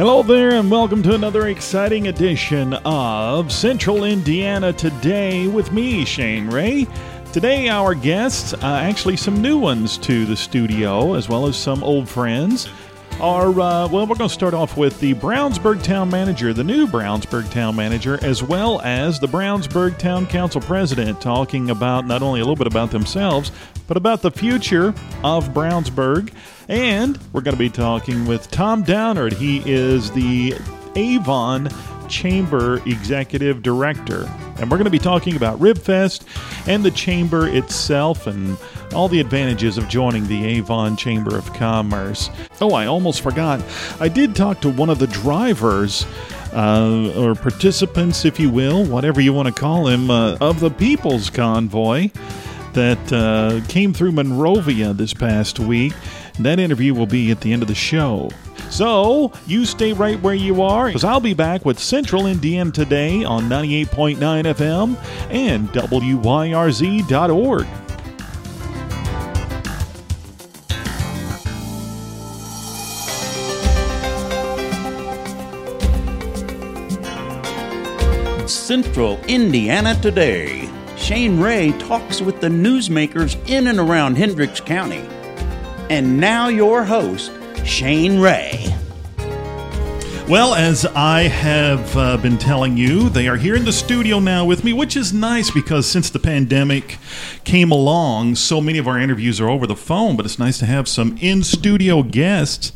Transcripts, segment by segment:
Hello there, and welcome to another exciting edition of Central Indiana Today with me, Shane Ray. Today, our guests, uh, actually some new ones to the studio, as well as some old friends, are, uh, well, we're going to start off with the Brownsburg Town Manager, the new Brownsburg Town Manager, as well as the Brownsburg Town Council President, talking about not only a little bit about themselves, but about the future of Brownsburg. And we're going to be talking with Tom Downard. He is the Avon Chamber Executive Director. And we're going to be talking about RibFest and the Chamber itself and all the advantages of joining the Avon Chamber of Commerce. Oh, I almost forgot. I did talk to one of the drivers. Uh, or participants, if you will, whatever you want to call him, uh, of the People's Convoy that uh, came through Monrovia this past week. That interview will be at the end of the show. So, you stay right where you are, because I'll be back with Central Indiana today on 98.9 FM and WYRZ.org. Central Indiana Today. Shane Ray talks with the newsmakers in and around Hendricks County. And now, your host, Shane Ray. Well, as I have uh, been telling you, they are here in the studio now with me, which is nice because since the pandemic came along, so many of our interviews are over the phone, but it's nice to have some in studio guests.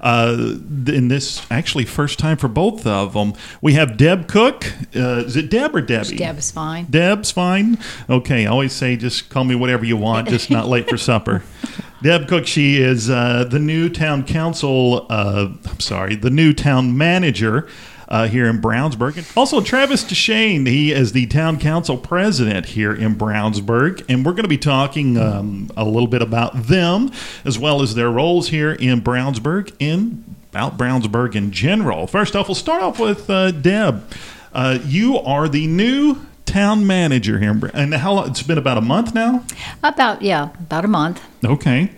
Uh, in this, actually, first time for both of them. We have Deb Cook. Uh, is it Deb or Debbie? Deb is fine. Deb's fine. Okay, I always say just call me whatever you want, just not late for supper. Deb Cook, she is uh, the new town council, uh, I'm sorry, the new town manager uh, here in Brownsburg. And also, Travis Tschaenn, he is the town council president here in Brownsburg. And we're going to be talking um, a little bit about them as well as their roles here in Brownsburg and about Brownsburg in general. First off, we'll start off with uh, Deb. Uh, you are the new town manager here, and how long? It's been about a month now. About yeah, about a month. Okay,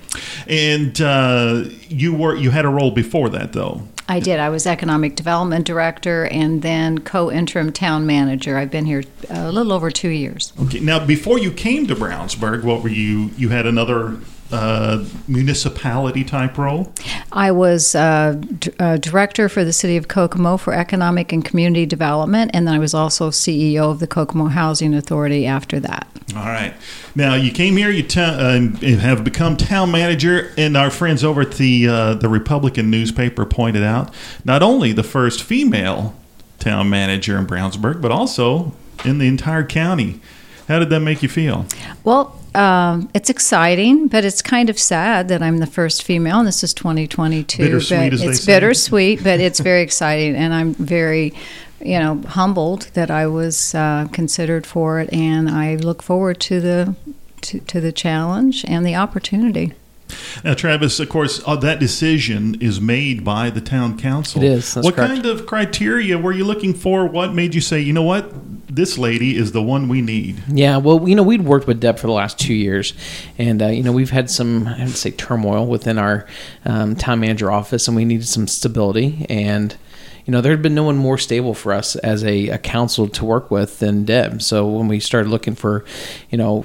and uh, you were you had a role before that though. I did. I was economic development director and then co-interim town manager. I've been here a little over two years. Okay, now before you came to Brownsburg, what were you? You had another uh, municipality type role. I was uh, d- uh, director for the city of Kokomo for economic and community development, and then I was also CEO of the Kokomo Housing Authority after that. All right. Now you came here, you ta- uh, have become town manager, and our friends over at the uh, the Republican newspaper pointed out not only the first female town manager in Brownsburg, but also in the entire county. How did that make you feel? Well, um, it's exciting, but it's kind of sad that I'm the first female, and this is 2022. Bittersweet, but it's bittersweet, but it's very exciting, and I'm very, you know, humbled that I was uh, considered for it, and I look forward to the to, to the challenge and the opportunity. Now, Travis, of course, uh, that decision is made by the town council. It is, what correct. kind of criteria were you looking for? What made you say, you know what, this lady is the one we need? Yeah, well, you know, we'd worked with Deb for the last two years, and uh, you know, we've had some, I would say, turmoil within our um, town manager office, and we needed some stability. And you know, there had been no one more stable for us as a, a council to work with than Deb. So when we started looking for, you know,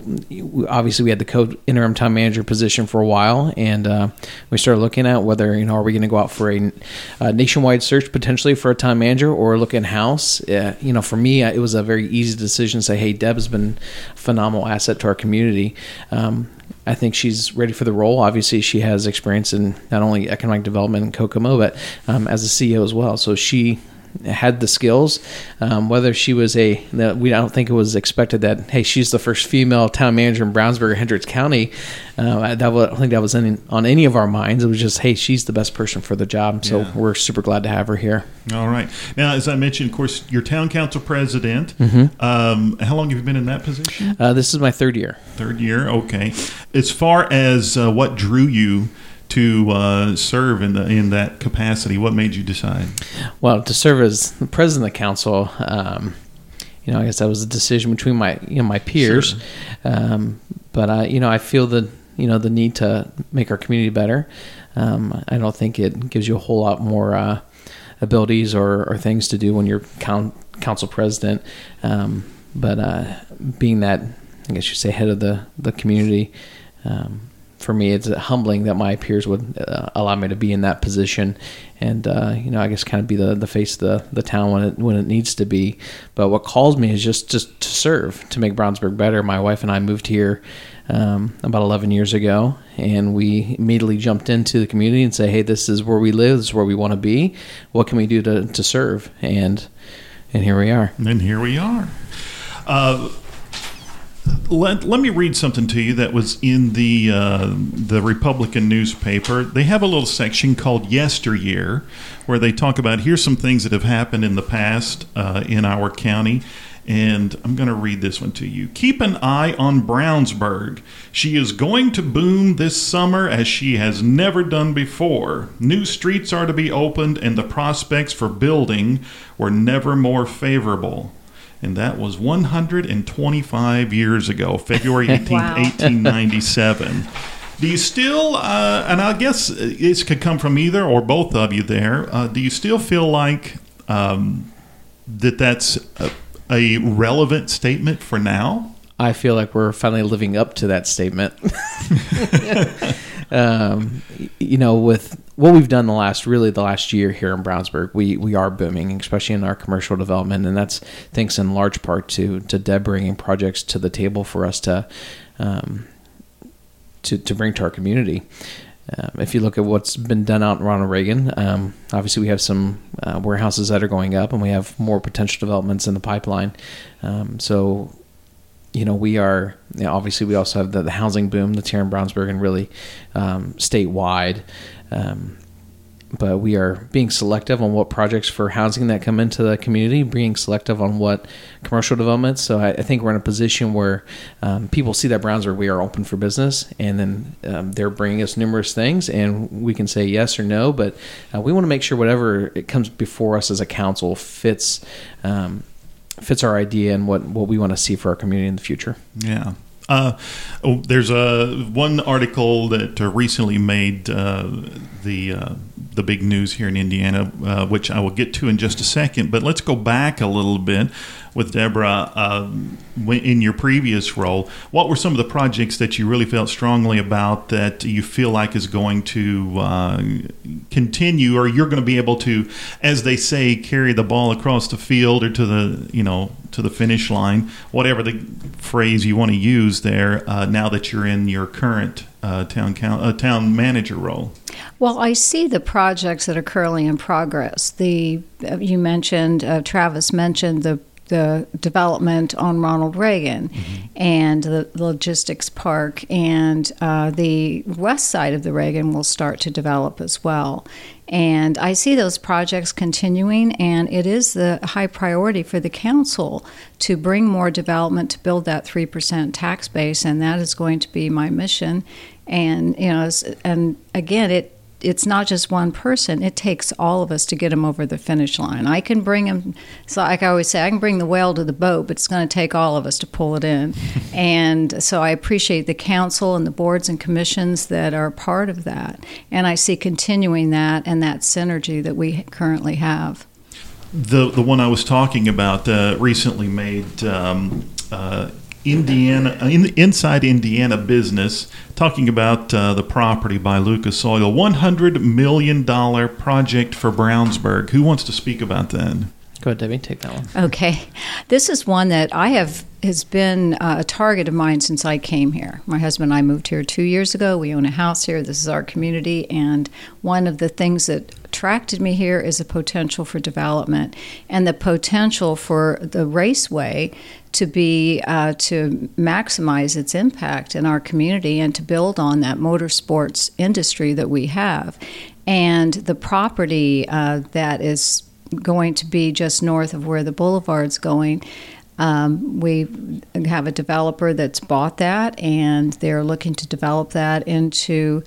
obviously we had the co interim town manager position for a while, and uh, we started looking at whether you know, are we going to go out for a, a nationwide search potentially for a town manager or look in house. Uh, you know, for me, it was a very easy decision to say, hey, Deb has been a phenomenal asset to our community. Um, I think she's ready for the role. Obviously, she has experience in not only economic development in Kokomo, but um, as a CEO as well. So she had the skills. Um, whether she was a, we I don't think it was expected that hey, she's the first female town manager in Brownsburg or Hendricks County. Uh, I- that was, I don't think that was any, on any of our minds. It was just hey, she's the best person for the job. So Yeah. we're super glad to have her here. All right. Now, as I mentioned, of course, you're town council president. Um, how long have you been in that position? Uh, this is my third year. Third year. Okay. As far as uh, what drew you to uh, serve in the in that capacity, what made you decide? Well, to serve as the president of the council, um, you know, I guess that was a decision between my you know my peers. Sure. Um, but I, you know, I feel the you know the need to make our community better. Um, I don't think it gives you a whole lot more. Uh, abilities or, or things to do when you're coun council president. Um, but uh, being that, I guess you say, head of the the community. Um, for me, it's humbling that my peers would uh, allow me to be in that position, and uh, you know, I guess kind of be the, the face of the, the town when it when it needs to be. But what calls me is just just to serve, to make Brownsburg better. My wife and I moved here um, about 11 years ago, and we immediately jumped into the community and say, "Hey, this is where we live. This is where we want to be. What can we do to, to serve?" And and here we are. And here we are. Uh, let, let me read something to you that was in the uh, the Republican newspaper. They have a little section called Yesteryear, where they talk about here's some things that have happened in the past uh, in our county. And I'm going to read this one to you. Keep an eye on Brownsburg. She is going to boom this summer as she has never done before. New streets are to be opened, and the prospects for building were never more favorable and that was 125 years ago, February 18, wow. 1897. Do you still, uh, and I guess this could come from either or both of you there, uh, do you still feel like um, that that's a, a relevant statement for now? I feel like we're finally living up to that statement. um, you know, with what we've done the last really the last year here in Brownsburg, we we are booming, especially in our commercial development, and that's thanks in large part to to Deb bringing projects to the table for us to um, to to bring to our community. Um, if you look at what's been done out in Ronald Reagan, um, obviously we have some uh, warehouses that are going up, and we have more potential developments in the pipeline. Um, so you know, we are you know, obviously we also have the, the, housing boom that's here in Brownsburg and really um, statewide. Um, but we are being selective on what projects for housing that come into the community, being selective on what commercial developments. So I, I think we're in a position where um, people see that Brownsburg we are open for business, and then um, they're bringing us numerous things, and we can say yes or no. But uh, we want to make sure whatever it comes before us as a council fits um, fits our idea and what, what we want to see for our community in the future. Yeah. Uh, oh, there's a one article that uh, recently made uh, the uh, the big news here in Indiana, uh, which I will get to in just a second. But let's go back a little bit with Deborah. Uh, in your previous role, what were some of the projects that you really felt strongly about that you feel like is going to uh, continue, or you're going to be able to, as they say, carry the ball across the field or to the you know to the finish line, whatever the phrase you want to use there. Uh, now that you're in your current uh, town count, uh, town manager role? Well, I see the projects that are currently in progress. The uh, you mentioned uh, Travis mentioned the the development on Ronald Reagan mm-hmm. and the logistics park, and uh, the west side of the Reagan will start to develop as well. And I see those projects continuing, and it is the high priority for the council to bring more development to build that 3% tax base, and that is going to be my mission. And, you know, and again, it it's not just one person. It takes all of us to get them over the finish line. I can bring them. So, like I always say, I can bring the whale to the boat, but it's going to take all of us to pull it in. and so, I appreciate the council and the boards and commissions that are part of that. And I see continuing that and that synergy that we currently have. The the one I was talking about uh, recently made. Um, uh, Indiana in, inside Indiana business, talking about uh, the property by Lucas Oil, one hundred million dollar project for Brownsburg. Who wants to speak about that? Go ahead, Debbie. Take that one. Okay, this is one that I have has been uh, a target of mine since I came here. My husband and I moved here two years ago. We own a house here. This is our community, and one of the things that attracted me here is a potential for development and the potential for the raceway to be uh, to maximize its impact in our community and to build on that motorsports industry that we have. And the property uh, that is going to be just north of where the boulevard's going um, we have a developer that's bought that and they're looking to develop that into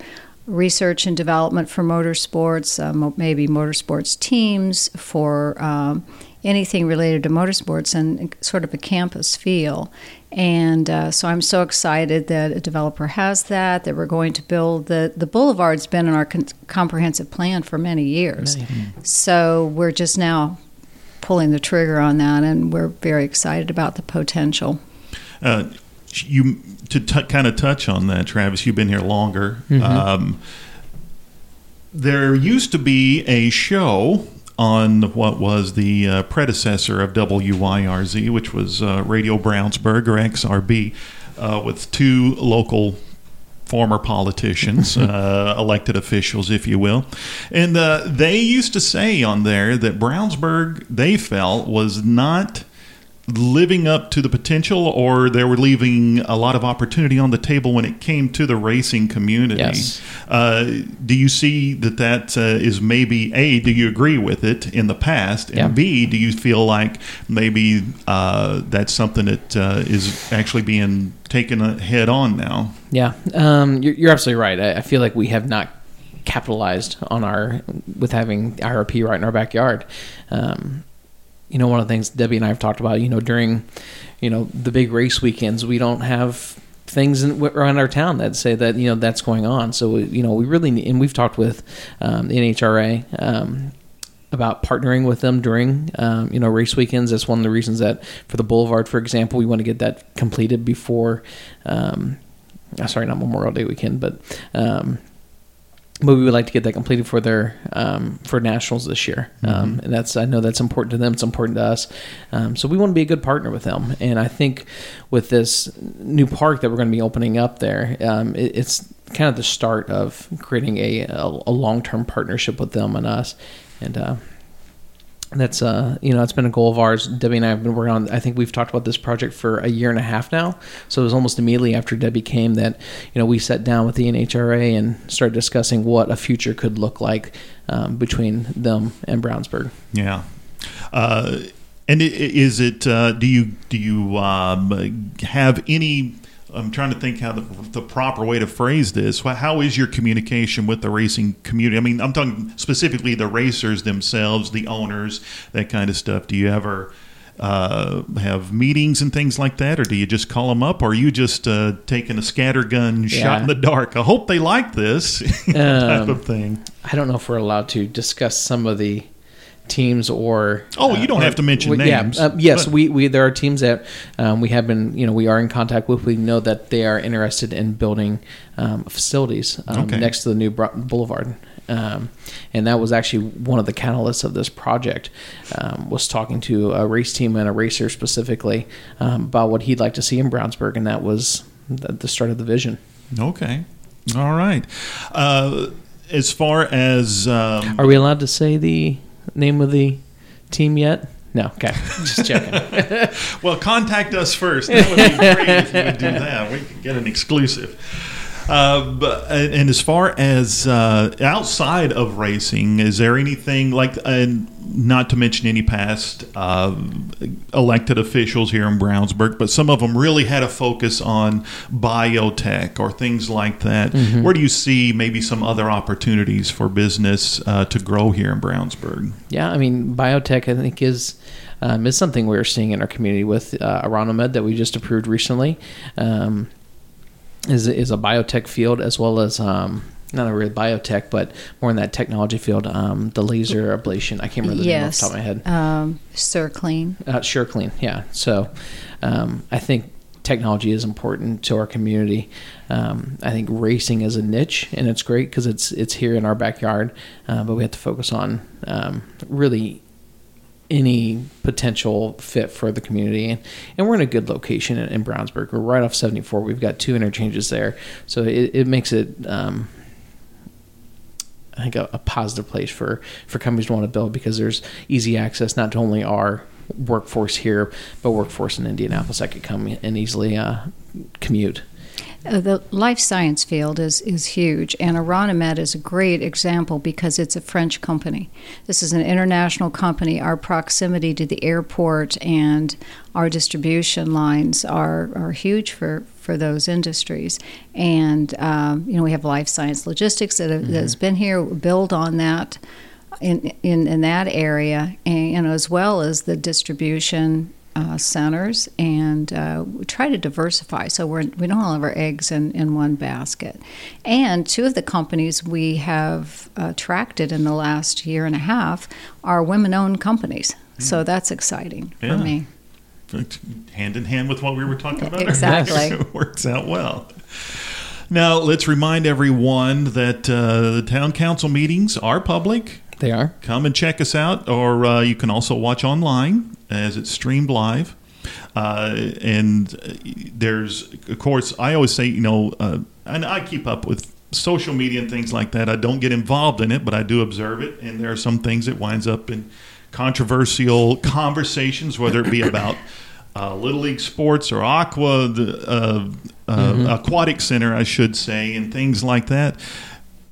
research and development for motorsports, uh, mo- maybe motorsports teams for um, anything related to motorsports and sort of a campus feel. And uh, so I'm so excited that a developer has that, that we're going to build the, the boulevard's been in our con- comprehensive plan for many years. So we're just now pulling the trigger on that, and we're very excited about the potential. Uh, you to t- kind of touch on that, Travis. You've been here longer. Um, there used to be a show on what was the uh, predecessor of WYRZ, which was uh, Radio Brownsburg or XRB, uh, with two local former politicians, uh, elected officials, if you will. And uh, they used to say on there that Brownsburg, they felt, was not living up to the potential or they were leaving a lot of opportunity on the table when it came to the racing community. Yes. Uh, do you see that that uh, is maybe A, do you agree with it in the past? And Yeah. B, do you feel like maybe uh, that's something that uh, is actually being taken head on now? Yeah, um, you're, you're absolutely right. I, I feel like we have not capitalized on our with having IRP right in our backyard. Um, you know, one of the things Debbie and I have talked about. You know, during you know the big race weekends, we don't have things in, around our town that say that you know that's going on. So you know, we really and we've talked with um, the NHRA. Um, about partnering with them during um, you know race weekends. That's one of the reasons that for the Boulevard, for example, we want to get that completed before. Um, uh, sorry, not Memorial Day weekend, but um, but we would like to get that completed for their um, for nationals this year, um, and that's I know that's important to them. It's important to us, um, so we want to be a good partner with them. And I think with this new park that we're going to be opening up there, um, it, it's kind of the start of creating a a, a long term partnership with them and us, and. Uh, that's uh you know it's been a goal of ours debbie and i have been working on i think we've talked about this project for a year and a half now so it was almost immediately after debbie came that you know we sat down with the nhra and started discussing what a future could look like um, between them and brownsburg Yeah. Uh, and is it? Uh, do you do you um, have any? I'm trying to think how the, the proper way to phrase this. How is your communication with the racing community? I mean, I'm talking specifically the racers themselves, the owners, that kind of stuff. Do you ever uh, have meetings and things like that, or do you just call them up, or are you just uh, taking a scattergun shot in the dark? I hope they like this type Um, of thing. i don't know if we're allowed to discuss some of the teams or Oh, you don't or- have to mention well, yeah, uh, yes but- we, we there are teams that um, we have been you know we are in contact with we know that they are interested in building um, facilities um, Okay. next to the new boulevard um, and that was actually one of the catalysts of this project um, was talking to a race team and a racer specifically um, about what he'd like to see in brownsburg and that was the, the start of the vision Okay. All right. Uh, as far as um, are we allowed to say the name of the team yet no okay just checking well, contact us first. That would be great if you would do that. We could get an exclusive. Uh, but and and as far as uh, outside of racing, is there anything like, and not to mention any past uh, elected officials here in Brownsburg, but some of them really had a focus on biotech or things like that. Where do you see maybe some other opportunities for business uh, to grow here in Brownsburg? Yeah, I mean, biotech, I think, is um, is something we're seeing in our community with uh, Orano Med that we just approved recently. Um, is is a biotech field as well as um, not a real biotech, but more in that technology field. Um, the laser ablation. I can't remember the name off the top of my head. um, SurClean. Uh, sure, clean. Yeah. So, um, I think technology is important to our community. Um, I think racing is a niche, and it's great because it's it's here in our backyard. Uh, but we have to focus on um, really any potential fit for the community, and, and we're in a good location in, in Brownsburg. We're right off 74. We've got two interchanges there, so it, it makes it. Um, I think a, a positive place for for companies to want to build because there's easy access not to only our workforce here but workforce in Indianapolis that could come and easily uh, commute. Uh, the life science field is, is huge, and Orano Med is a great example because it's a French company. This is an international company. Our proximity to the airport and our distribution lines are, are huge for, for those industries. And, um, you know, we have life science logistics that have, mm-hmm. that's been here, build on that in, in, in that area, and, you know, as well as the distribution uh, centers, and uh, we try to diversify so we're, we don't all have our eggs in, in one basket. And two of the companies we have attracted in the last year and a half are women owned companies. Mm. So that's exciting yeah. for me. Hand in hand with what we were talking about. Exactly. it works out well. Now, let's remind everyone that uh, the town council meetings are public. They are. Come and check us out, or uh, you can also watch online as it's streamed live. Uh, and there's, of course, I always say, you know, uh, and I keep up with social media and things like that. I don't get involved in it, but I do observe it. And there are some things that winds up in controversial conversations, whether it be about uh, little league sports or aqua, the uh, uh, mm-hmm. aquatic center, I should say, and things like that.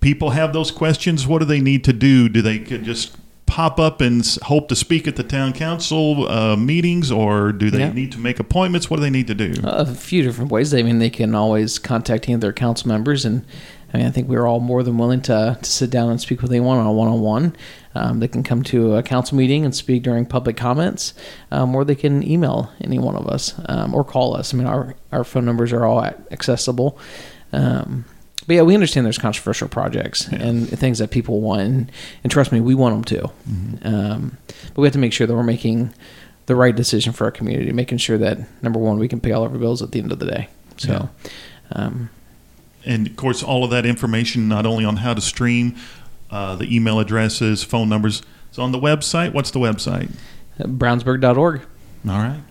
People have those questions. What do they need to do? Do they could just pop up and hope to speak at the town council uh, meetings, or do they yeah. need to make appointments? What do they need to do? a few different ways. I mean, they can always contact any of their council members, and I mean, I think we're all more than willing to, to sit down and speak with anyone on a one on one. they can come to a council meeting and speak during public comments, um, or they can email any one of us um, or call us. I mean, our, our phone numbers are all accessible. Um, but yeah, we understand there's controversial projects yeah. and things that people want, and, and, trust me, we want them too. Mm-hmm. Um, but we have to make sure that we're making the right decision for our community, making sure that number one, we can pay all of our bills at the end of the day. So, yeah. um, and of course, all of that information, not only on how to stream, uh, the email addresses, phone numbers, is on the website. What's the website? Brownsburg.org. All right.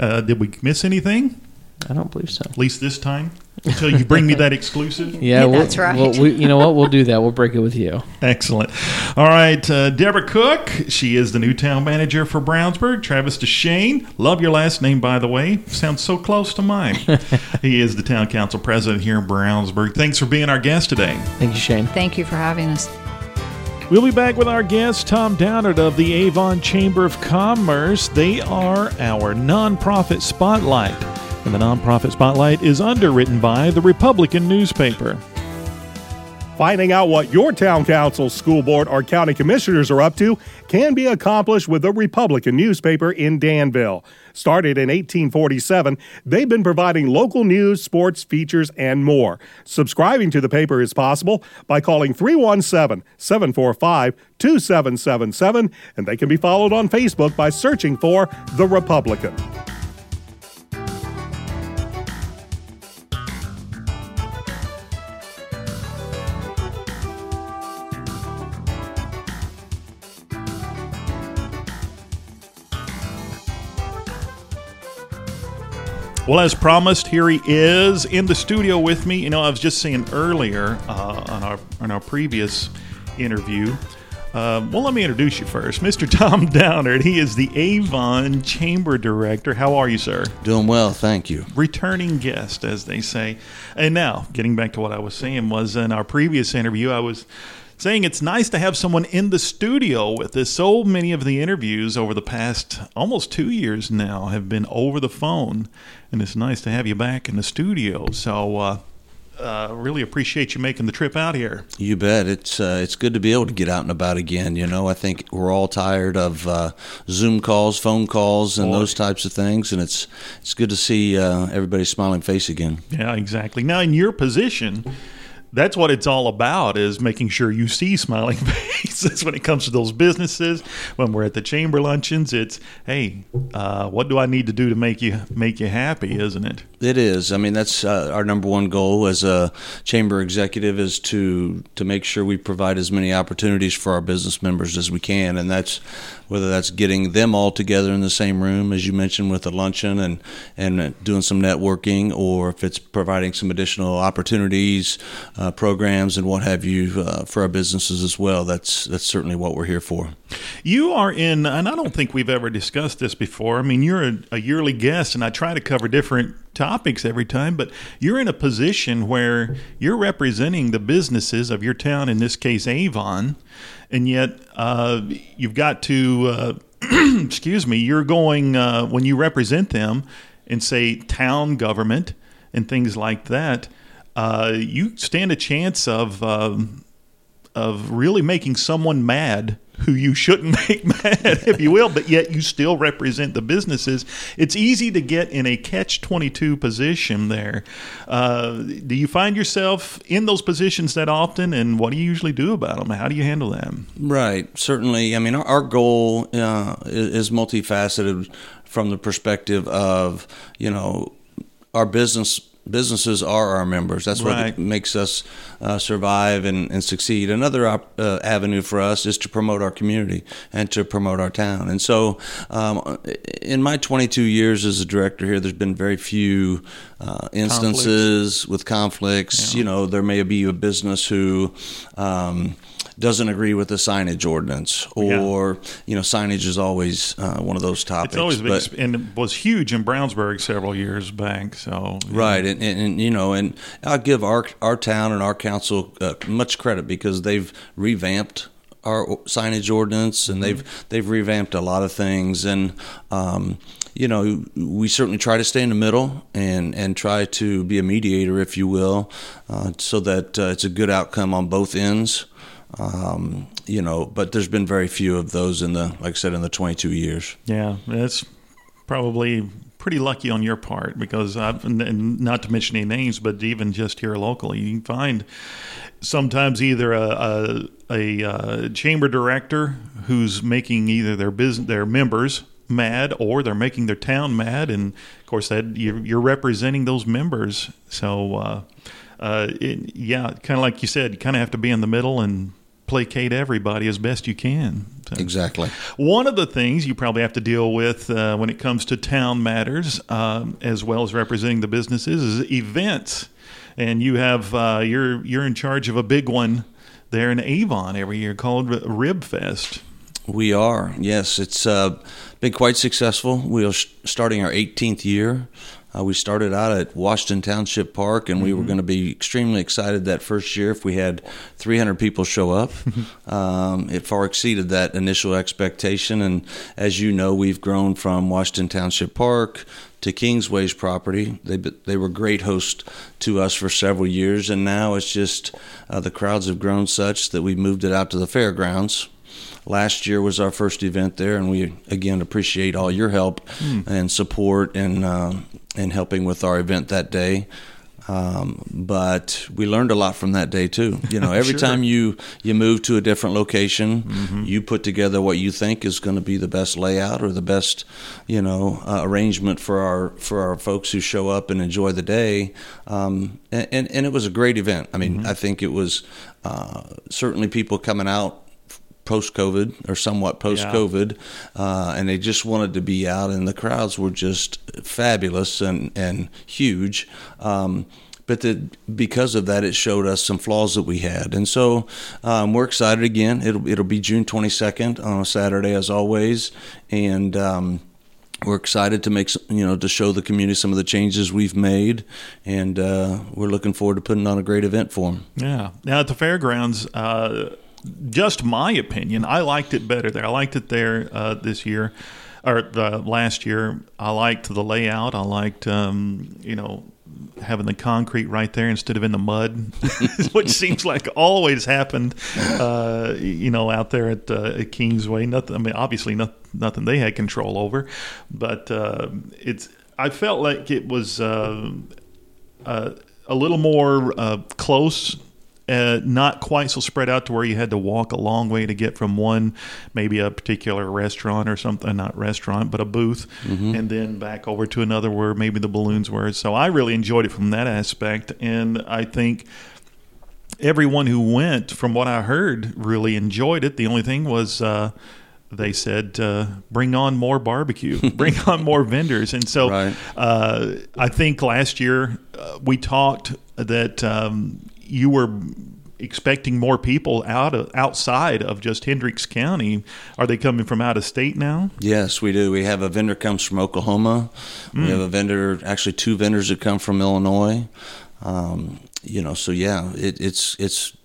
Uh, did we miss anything? I don't believe so. At least this time until you bring me that exclusive. Yeah, we'll, that's right. We'll, we, you know what? We'll do that. We'll break it with you. Excellent. All right, uh, Deborah Cook. She is the new town manager for Brownsburg. Travis Tschaenn. Love your last name, by the way. Sounds so close to mine. he is the town council president here in Brownsburg. Thanks for being our guest today. Thank you, Shane. Thank you for having us. We'll be back with our guest, Tom Downard of the Avon Chamber of Commerce. They are our nonprofit spotlight and the Nonprofit Spotlight is underwritten by the Republican newspaper. Finding out what your town council, school board, or county commissioners are up to can be accomplished with the Republican newspaper in Danville. Started in 1847, they've been providing local news, sports, features, and more. Subscribing to the paper is possible by calling 317 745 2777, and they can be followed on Facebook by searching for The Republican. Well, as promised, here he is in the studio with me. You know, I was just saying earlier uh, on our on our previous interview. Uh, well, let me introduce you first, Mr. Tom Downard. He is the Avon Chamber Director. How are you, sir? Doing well, thank you. Returning guest, as they say. And now, getting back to what I was saying, was in our previous interview, I was saying it's nice to have someone in the studio with us. So many of the interviews over the past almost two years now have been over the phone, and it's nice to have you back in the studio. So, uh, uh, really appreciate you making the trip out here. You bet. It's uh, it's good to be able to get out and about again. You know, I think we're all tired of uh, Zoom calls, phone calls, and Boy. those types of things, and it's it's good to see uh, everybody's smiling face again. Yeah, exactly. Now, in your position that's what it's all about is making sure you see smiling faces when it comes to those businesses. When we're at the chamber luncheons it's hey uh, what do i need to do to make you make you happy isn't it? It is. I mean that's uh, our number one goal as a chamber executive is to to make sure we provide as many opportunities for our business members as we can. And that's whether that's getting them all together in the same room, as you mentioned, with a luncheon and and doing some networking, or if it's providing some additional opportunities uh, programs and what have you uh, for our businesses as well. That's that's certainly what we're here for. You are in, and I don't think we've ever discussed this before. I mean, you're a, a yearly guest, and I try to cover different topics every time, but you're in a position where you're representing the businesses of your town, in this case, Avon, and yet uh, you've got to, uh, excuse me, you're going, uh, when you represent them and say town government and things like that, uh, you stand a chance of. Um, of really making someone mad who you shouldn't make mad, if you will, but yet you still represent the businesses. It's easy to get in a catch 22 position there. Uh, do you find yourself in those positions that often, and what do you usually do about them? How do you handle them? Right, certainly. I mean, our, our goal uh, is multifaceted from the perspective of, you know, our business businesses are our members. That's what Right. makes us uh, survive and, and succeed. Another op- uh, avenue for us is to promote our community and to promote our town. And so, um, in my 22 years as a director here, there's been very few uh, instances with conflicts. You know, there may be a business who. Um, doesn't agree with the signage ordinance, Yeah. or you know, signage is always uh, one of those topics. It's always been, but- and it was huge in Brownsburg several years back. So Right, and, and, and you know, and I'll give our our town and our council uh, much credit because they've revamped our signage ordinance and they've they've revamped a lot of things and. Um, you know, we certainly try to stay in the middle and, and try to be a mediator, if you will, uh, so that uh, it's a good outcome on both ends. Um, you know, but there's been very few of those in the, like I said, in the 22 years. Yeah, that's probably pretty lucky on your part because I've, not to mention any names, but even just here locally, you can find sometimes either a, a, a, uh chamber director who's making either their business, their members mad or they're making their town mad. And of course that you're, you're representing those members. So, uh, uh, it, yeah, kind of like you said, you kind of have to be in the middle and placate everybody as best you can. So- Exactly. one of the things you probably have to deal with uh, when it comes to town matters, um, as well as representing the businesses, is events. And you have uh, you're you're in charge of a big one there in Avon every year called Rib Fest. We are, yes. It's uh, been quite successful. We are starting our 18th year. Uh, we started out at Washington Township Park, and we were going to be extremely excited that first year if we had 300 people show up. um, it far exceeded that initial expectation, and as you know, we've grown from Washington Township Park to Kingsway's property. They they were great hosts to us for several years, and now it's just uh, the crowds have grown such that we moved it out to the fairgrounds. Last year was our first event there, and we again appreciate all your help and support and um and helping with our event that day. Um, but we learned a lot from that day too. You know, every Sure. time you you move to a different location, you put together what you think is going to be the best layout or the best, you know, uh, arrangement for our for our folks who show up and enjoy the day. Um, and, and and it was a great event. I mean, I think it was uh, certainly people coming out post COVID or somewhat post COVID, uh, and they just wanted to be out, and the crowds were just fabulous and and huge. Um, but the, because of that, it showed us some flaws that we had, and so um, we're excited again. It'll it'll be June twenty second on a Saturday as always, and. Um, we're excited to make you know to show the community some of the changes we've made, and uh, we're looking forward to putting on a great event for them. Yeah. Now at the fairgrounds, uh, just my opinion, I liked it better there. I liked it there uh, this year, or the last year. I liked the layout. I liked, um, you know, having the concrete right there instead of in the mud, which seems like always happened, uh, you know, out there at, uh, at Kingsway. Nothing. I mean, obviously, not, nothing they had control over, but uh, it's. I felt like it was. Uh, uh, a little more uh, close, uh, not quite so spread out to where you had to walk a long way to get from one, maybe a particular restaurant or something, not restaurant, but a booth, and then back over to another where maybe the balloons were. So I really enjoyed it from that aspect, and I think everyone who went, from what I heard, really enjoyed it. The only thing was. Uh, they said, uh, "Bring on more barbecue, bring on more vendors," and so Right. uh, I think last year uh, we talked that um, you were expecting more people out of outside of just Hendricks County. Are they coming from out of state now? Yes, we do. We have a vendor comes from Oklahoma. We have a vendor, actually two vendors that come from Illinois. Um, you know, so yeah, it, it's it's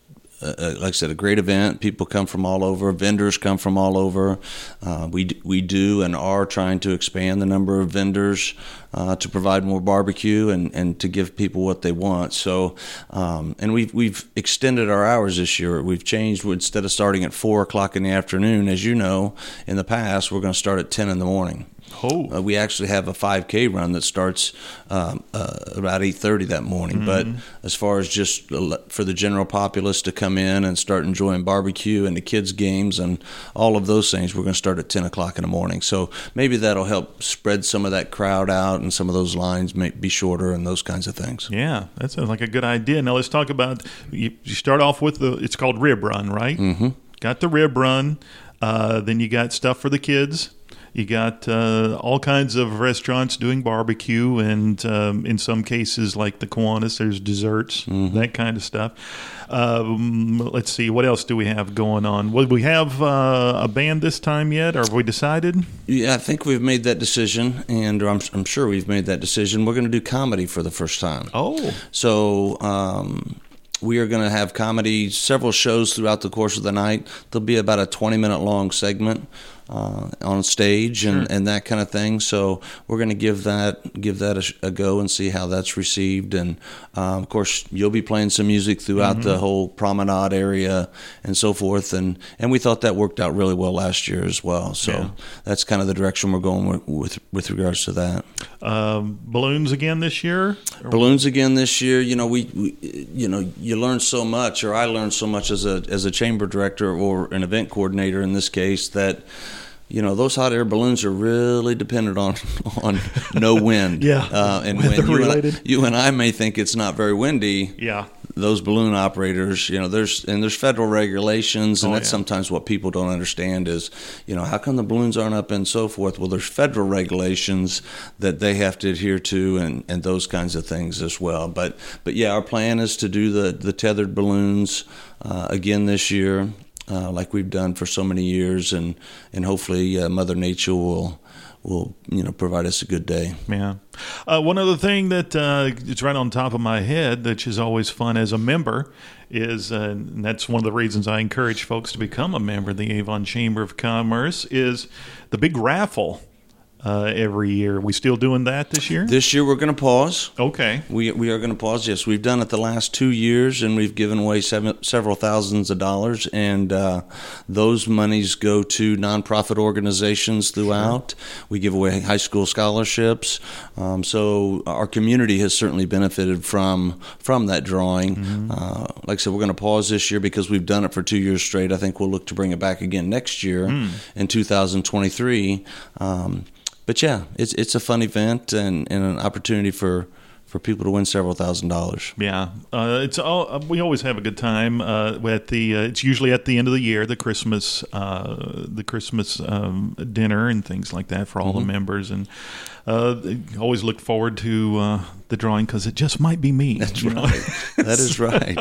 uh, like I said, a great event. People come from all over. Vendors come from all over. Uh, we we do and are trying to expand the number of vendors uh, to provide more barbecue and, and to give people what they want. So, um, and we've we've extended our hours this year. We've changed instead of starting at four o'clock in the afternoon, as you know, in the past, we're going to start at ten in the morning. Oh, Uh, we actually have a 5K run that starts um, uh, about 8:30 that morning. But as far as just for the general populace to come in and start enjoying barbecue and the kids' games and all of those things, we're going to start at 10 o'clock in the morning. So maybe that'll help spread some of that crowd out and some of those lines may be shorter and those kinds of things. yeah, that sounds like a good idea. Now let's talk about. You, you start off with the. It's called rib run, right? Mm-hmm. Got the rib run. Uh, then you got stuff for the kids. You got uh, all kinds of restaurants doing barbecue, and um, in some cases, like the Kiwanis, there's desserts, that kind of stuff. Um, let's see, what else do we have going on? Will we have uh, a band this time yet? Or have we decided? Yeah, I think we've made that decision, and I'm, I'm sure we've made that decision. We're going to do comedy for the first time. Oh, So um, we are going to have comedy, several shows throughout the course of the night. There'll be about a 20 minute long segment uh, on stage and, and that kind of thing. So we're going to give that give that a, a go and see how that's received. And um, of course, you'll be playing some music throughout the whole promenade area and so forth. And and we thought that worked out really well last year as well. So Yeah. that's kind of the direction we're going with with, with regards to that. um, balloons again this year? balloons again this year. You know, we, we, you know, you learn so much, or I learned so much as a as a chamber director or an event coordinator in this case that. You know those hot air balloons are really dependent on on no wind. Yeah, uh, and when you and, I, you and I may think it's not very windy, Yeah. those balloon operators, you know, there's and there's federal regulations, and Oh, that's yeah. sometimes what people don't understand is, you know, how come the balloons aren't up and so forth? Well, there's federal regulations that they have to adhere to, and, and those kinds of things as well. But but yeah, our plan is to do the the tethered balloons uh, again this year, uh, like we've done for so many years, and and hopefully uh, Mother Nature will will you know provide us a good day. Yeah. Uh, one other thing that uh, it's right on top of my head, which is always fun as a member, is uh, and that's one of the reasons I encourage folks to become a member of the Avon Chamber of Commerce is the big raffle uh, every year. We still doing that this year? This year we're going to pause. okay. We, we are going to pause. Yes, we've done it the last two years, and we've given away seven, several thousands of dollars, and uh, those monies go to nonprofit organizations throughout. We give away high school scholarships, um, so our community has certainly benefited from from that drawing. Uh, like I said, we're going to pause this year because we've done it for two years straight. I think we'll look to bring it back again next year in 2023. Um, but yeah, it's it's a fun event and, and an opportunity for, for people to win several thousand dollars. Yeah, uh, it's all. Uh, we always have a good time uh, at the. Uh, it's usually at the end of the year, the Christmas, uh, the Christmas um, dinner and things like that for all the members, and uh, always look forward to uh, the drawing because it just might be me. That's know? right. That is right.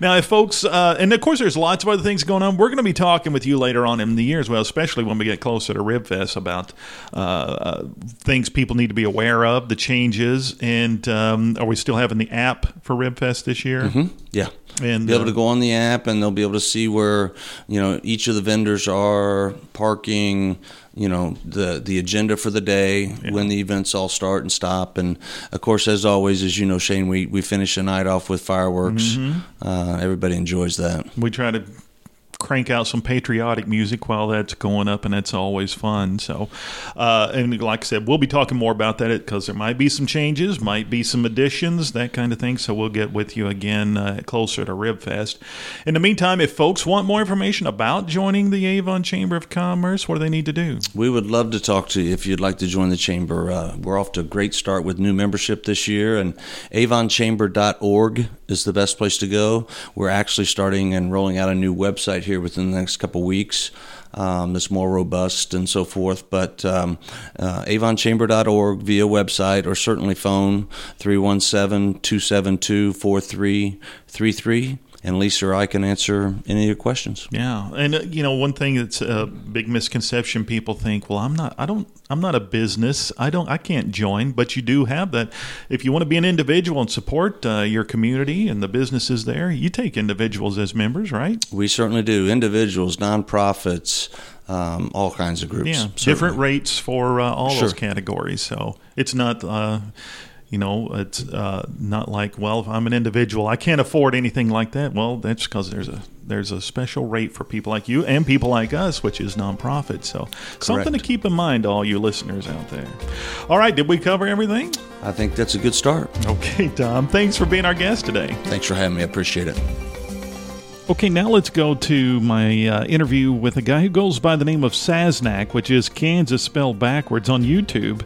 Now, if folks, uh, and of course, there's lots of other things going on. We're going to be talking with you later on in the year as well, especially when we get closer to RibFest about uh, uh, things people need to be aware of, the changes, and um, are we still having the app for RibFest this year? Yeah. And be able uh, to go on the app and they'll be able to see where you know each of the vendors are parking you know the the agenda for the day when the events all start and stop. And of course as always as you know Shane we we finish the night off with fireworks. Mm-hmm. uh, everybody enjoys that. We try to crank out some patriotic music while that's going up, and that's always fun. So, uh, and like I said, we'll be talking more about that because there might be some changes, might be some additions, that kind of thing. So we'll get with you again uh, closer to RibFest. In the meantime, if folks want more information about joining the Avon Chamber of Commerce, what do they need to do? We would love to talk to you if you'd like to join the chamber. Uh, we're off to a great start with new membership this year, and avonchamber.org is the best place to go. We're actually starting and rolling out a new website here here within the next couple weeks. Um, that's more robust and so forth. But um, uh, avonchamber.org via website or certainly phone 317 272 4333 and Lisa or I can answer any of your questions. Yeah, and uh, you know one thing that's a big misconception: people think, "Well, I'm not, I don't, I'm not a business. I don't, I can't join." But you do have that. If you want to be an individual and support uh, your community and the businesses there, you take individuals as members, right? We certainly do. Individuals, nonprofits. Um, all kinds of groups. Yeah, certainly. different rates for uh, all Sure. those categories. So it's not, uh, you know, it's uh, not like, well, if I'm an individual, I can't afford anything like that. Well, that's because there's a there's a special rate for people like you and people like us, which is nonprofit. So something to keep in mind, all you listeners out there. All right, did we cover everything? I think that's a good start. Okay, Tom. Thanks for being our guest today. Thanks for having me. I appreciate it. Okay, now let's go to my uh, interview with a guy who goes by the name of Saznak, which is Kansas spelled backwards on YouTube.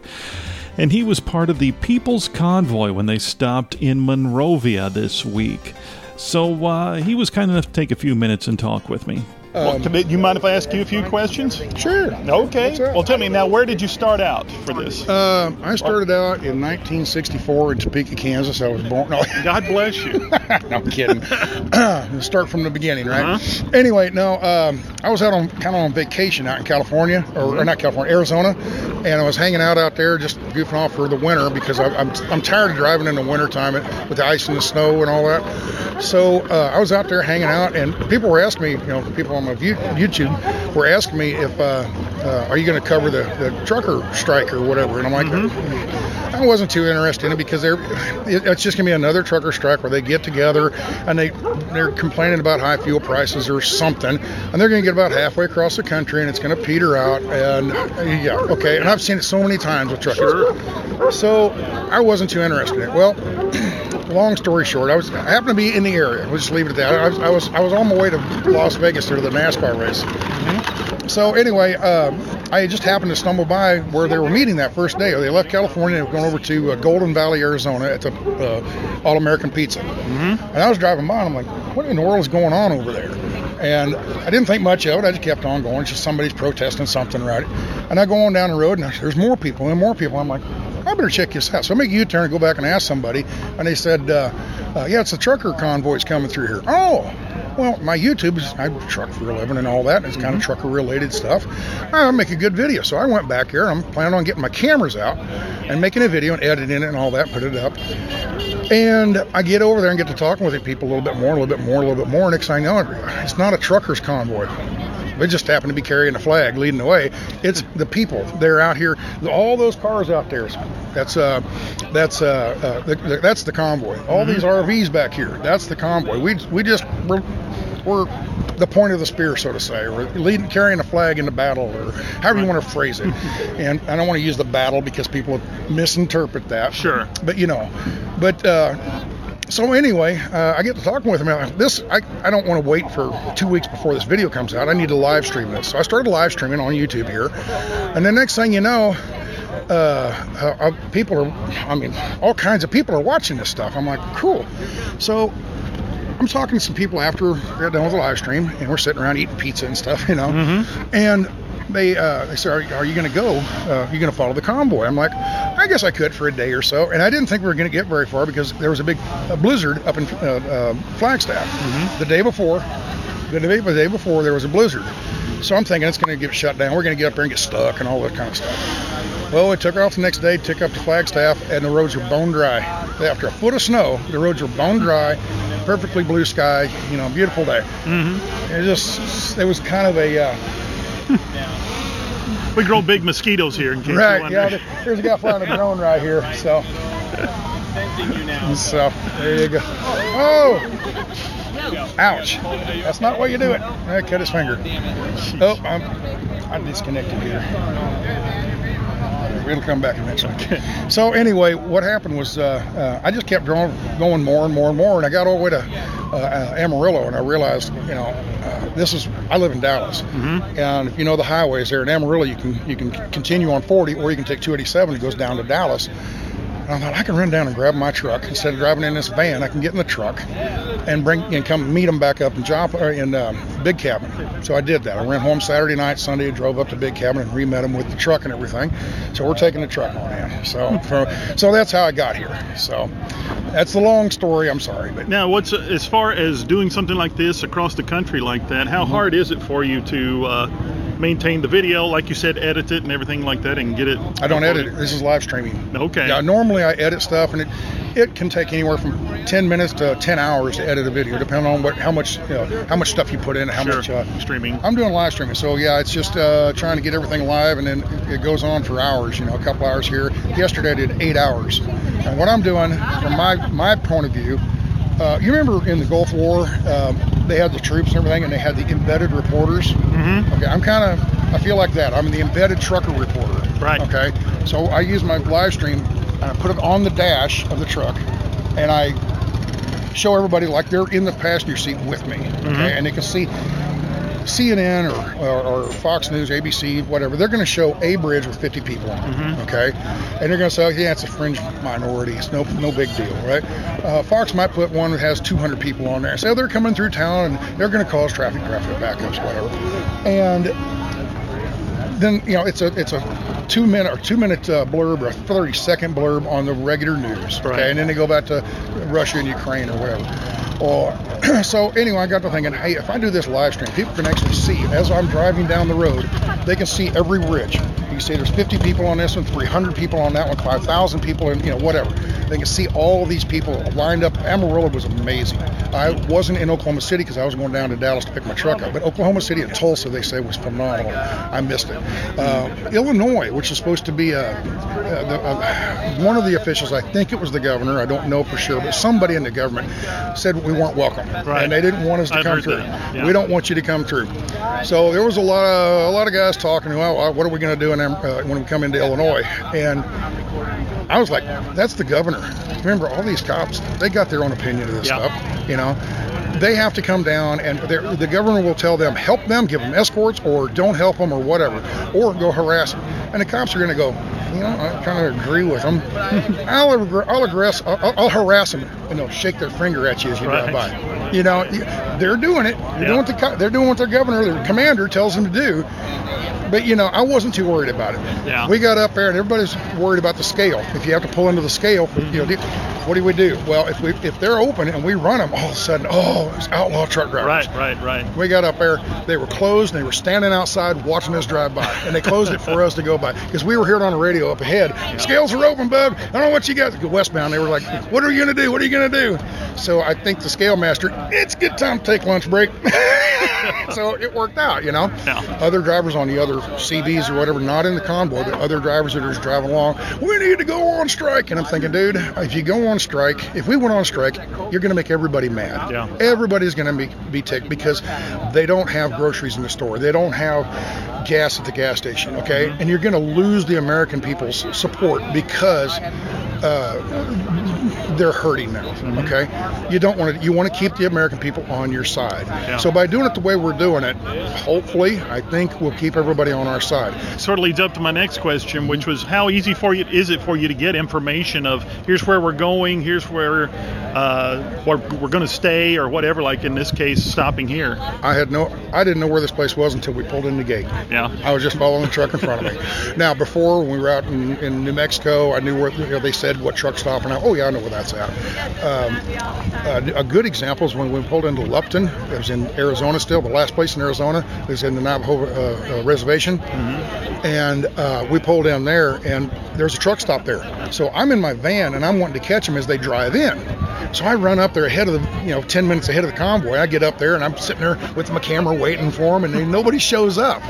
And he was part of the People's Convoy when they stopped in Monrovia this week. So uh, he was kind enough to take a few minutes and talk with me. Well, do you mind if I ask you a few questions? Sure. Okay. Well, tell me now, where did you start out for this? Um, I started out in 1964 in Topeka, Kansas. I was born. No, God bless you. no I'm kidding. Start from the beginning, right? Uh-huh. Anyway, no, um, I was out on kind of on vacation out in California, or, or not California, Arizona, and I was hanging out out there just goofing off for the winter because I, I'm I'm tired of driving in the wintertime with the ice and the snow and all that. So uh, I was out there hanging out, and people were asking me, you know, people my view, YouTube were asking me if, uh, uh, are you going to cover the, the trucker strike or whatever? And I'm like, I wasn't too interested in it because they're, it's just gonna be another trucker strike where they get together and they they're complaining about high fuel prices or something, and they're gonna get about halfway across the country and it's gonna peter out. And yeah, okay. And I've seen it so many times with truckers. Sure. So I wasn't too interested in it. Well. Long story short, I was I happened to be in the area. We'll just leave it at that. I was I was, I was on my way to Las Vegas to the NASCAR race. So anyway, um, I just happened to stumble by where they were meeting that first day. They left California and were going over to uh, Golden Valley, Arizona, at the uh, All American Pizza. Mm-hmm. And I was driving by, and I'm like, "What in the world is going on over there?" And I didn't think much of it. I just kept on going. It's just somebody's protesting something, right? And I go on down the road, and there's more people and more people. I'm like, I better check this out. So I make a U-turn and go back and ask somebody, and they said, uh, uh, "Yeah, it's the trucker convoys coming through here." Oh, well, my YouTube is I truck for a living and all that. And it's kind of mm-hmm. trucker related stuff. I make a good video, so I went back here. I'm planning on getting my cameras out and making a video and editing it and all that, put it up. And I get over there and get to talking with the people a little bit more, a little bit more, a little bit more. Next thing I know, it's not a truckers convoy. They just happen to be carrying a flag, leading the way. It's the people. They're out here. All those cars out there. That's uh, that's uh, uh the, the, that's the convoy. All these RVs back here. That's the convoy. We we just we're, we're the point of the spear, so to say. We're leading, carrying a flag in the battle, or however you want to phrase it. and I don't want to use the battle because people misinterpret that. Sure. But you know, but. Uh, so anyway, uh, I get to talking with him. Like, This I, I don't want to wait for two weeks before this video comes out. I need to live stream this. So I started live streaming on YouTube here, and the next thing you know, uh, uh, uh, people are, I mean, all kinds of people are watching this stuff. I'm like, cool. So I'm talking to some people after we got done with the live stream, and we're sitting around eating pizza and stuff, you know. And they uh, they said, "Are, are you going to go? Uh, are you going to follow the convoy?" I'm like, "I guess I could for a day or so." And I didn't think we were going to get very far because there was a big uh, blizzard up in uh, uh, Flagstaff the day before. The day, the day before there was a blizzard, so I'm thinking it's going to get shut down. We're going to get up there and get stuck and all that kind of stuff. Well, we took off the next day, took up to Flagstaff, and the roads were bone dry. After a foot of snow, the roads were bone dry, perfectly blue sky, you know, beautiful day. Mm-hmm. It just, it was kind of a, uh, We grow big mosquitoes here in case right, yeah, there's a guy flying a drone right here, so. So, there you go. Oh! Ouch. That's not what you do it. I cut his finger. Oh, I'm, I disconnected here. It'll come back next week. So anyway, what happened was uh, uh, I just kept going, going more and more and more, and I got all the way to uh, uh, Amarillo, and I realized, you know, this is I live in Dallas, mm-hmm. and if you know the highways there in Amarillo, you can you can continue on 40, or you can take 287 It goes down to Dallas. And I thought I can run down and grab my truck instead of driving in this van. I can get in the truck and bring and come meet them back up in job or in um, Big Cabin. So I did that. I went home Saturday night, Sunday, drove up to Big Cabin and re-met them with the truck and everything. So we're taking the truck on in. So so that's how I got here. So that's the long story. I'm sorry, but Now, what's as far as doing something like this across the country like that? How Mm-hmm. hard is it for you to uh, maintain the video, like you said, edit it and everything like that, and get it? I don't edit it. This is live streaming. Okay. Yeah, normally I edit stuff, and it it can take anywhere from 10 minutes to 10 hours to edit a video, depending on what how much you know, how much stuff you put in, how Sure. much. Uh, Streaming. I'm doing live streaming, so yeah, it's just uh, trying to get everything live, and then it goes on for hours. You know, a couple hours here. Yesterday I did eight hours, and what I'm doing from my my point of view. Uh, you remember in the Gulf War, um, they had the troops and everything, and they had the embedded reporters. Mm-hmm. Okay, I'm kind of, I feel like that. I'm the embedded trucker reporter. Right. Okay, so I use my live stream and I put it on the dash of the truck, and I show everybody like they're in the passenger seat with me. Okay, and they can see CNN or, or, or Fox News, ABC, whatever, they're going to show a bridge with 50 people on it, okay? And they're going to say, yeah, it's a fringe minority. It's no no big deal, right? Uh, Fox might put one that has 200 people on there. So they're coming through town and they're going to cause traffic traffic backups, whatever. And then you know it's a it's a two minute or two minute uh, blurb or a 30 second blurb on the regular news okay and then they go back to russia and ukraine or whatever or so anyway i got to thinking hey if i do this live stream people can actually see as i'm driving down the road they can see every bridge you see there's 50 people on this one 300 people on that one 5000 people and you know whatever. They can see all of these people lined up. Amarillo was amazing. I wasn't in oklahoma city because i was going down to dallas to pick my truck up but oklahoma city and tulsa they say was phenomenal. I missed it. Uh, illinois which is supposed to be a, the, uh, one of the officials i think it was the governor i don't know for sure but somebody in the government said we weren't welcome. Right. and they didn't want us to I've come through. yeah. we don't want you to come through. So there was a lot of a lot of guys talking well what are we going to do in, uh, when we come into illinois and I was like, that's the governor. Remember, all these cops, they got their own opinion of this Yeah. stuff. You know, they have to come down, and the governor will tell them, help them, give them escorts, or don't help them, or whatever, or go harass them. And the cops are going to go, you know, I kind of agree with them. I'll, I'll, aggress, I'll, I'll harass them, and they'll shake their finger at you as you drive Right. by. You know, they're doing it. They're, doing what the, they're doing what their governor, their commander tells them to do. But you know, I wasn't too worried about it. Yeah. We got up there, and everybody's worried about the scale. If you have to pull into the scale, for, you know, what do we do? Well, if we if they're open and we run them, all of a sudden, oh, it's outlaw truck drivers. Right, right, right. We got up there, they were closed, and they were standing outside watching us drive by, and they closed it for us to go by because we were hearing on the radio up ahead. Scales are open, bub. I don't know what you got. Westbound, they were like, "What are you gonna do? What are you gonna do?" So I think the scale master, it's a good time to take lunch break. so it worked out, you know. Yeah. Other drivers on the other CBs or whatever, not in the convoy, but other drivers that are just driving along, we need to go on strike. And I'm thinking, dude, if you go on strike, if we went on strike, you're going to make everybody mad. Yeah. Everybody's going to be, be ticked because they don't have groceries in the store. They don't have gas at the gas station, okay? And you're going to lose the American people's support because uh, they're hurting now, okay? You don't want to, you want to keep the American people on your side. Yeah. So by doing it the way we're doing it, hopefully, I think we'll keep everybody on our side. Sort of leads up to my next question, which was how easy for you is it for you to get information of here's where we're going, here's where uh, where we're going to stay, or whatever. Like in this case, stopping here. I had no, I didn't know where this place was until we pulled in the gate. Yeah. I was just following the truck in front of me. Now, before when we were out in, in New Mexico, I knew where you know, they said what truck stop, and I, oh yeah, I know where that's at. Um, a, a good example is when we pulled into Lupton. It was in Arizona still, the last place in Arizona is in the Navajo uh, uh, reservation, and uh, we pulled in there, and there's a truck stop there. So I'm in my van, and I'm wanting to catch them as they drive in. So I run up there ahead of the, you know, 10 minutes ahead of the convoy. I get up there, and I'm sitting there with my camera waiting for them, and nobody shows up.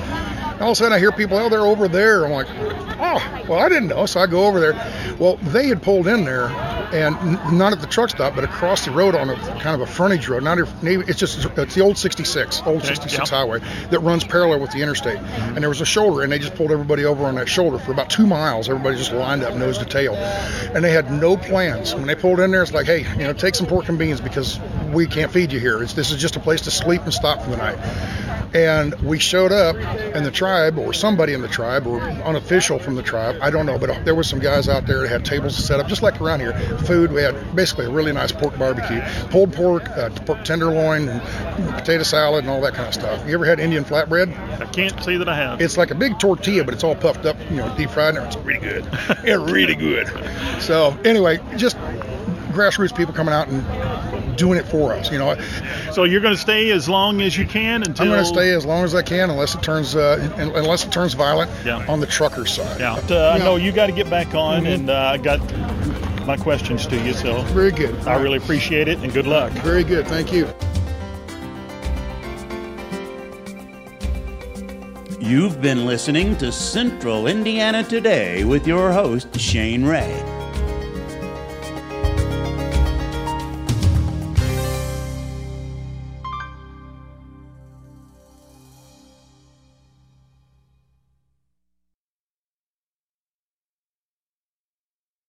All of a sudden, I hear people, oh, they're over there. I'm like, oh, well, I didn't know. So I go over there. Well, they had pulled in there and n- not at the truck stop, but across the road on a kind of a frontage road. Not even, it's just it's the old 66, old 66 yep. highway that runs parallel with the interstate. And there was a shoulder, and they just pulled everybody over on that shoulder for about two miles. Everybody just lined up nose to tail, and they had no plans. When they pulled in there, it's like, hey, you know, take some pork and beans because we can't feed you here. It's, this is just a place to sleep and stop for the night. And we showed up, and the tribe, or somebody in the tribe, or unofficial from the tribe, I don't know, but there was some guys out there that had tables set up just like around here. Food, we had basically a really nice pork barbecue, pulled pork, uh, pork tenderloin, and potato salad, and all that kind of stuff. You ever had Indian flatbread? I can't say that I have. It's like a big tortilla, but it's all puffed up, you know, deep fried, and it's really good. it's really good. So anyway, just grassroots people coming out and doing it for us. You know, so you're going to stay as long as you can until I'm going to stay as long as I can, unless it turns uh, unless it turns violent Yeah. on the trucker side. Yeah, But, uh, I know you got to get back on, Mhm. and uh, I got my questions to you. So Very good. I really appreciate it, and good luck. Very good. Thank you. You've been listening to Central Indiana Today with your host, Shane Ray.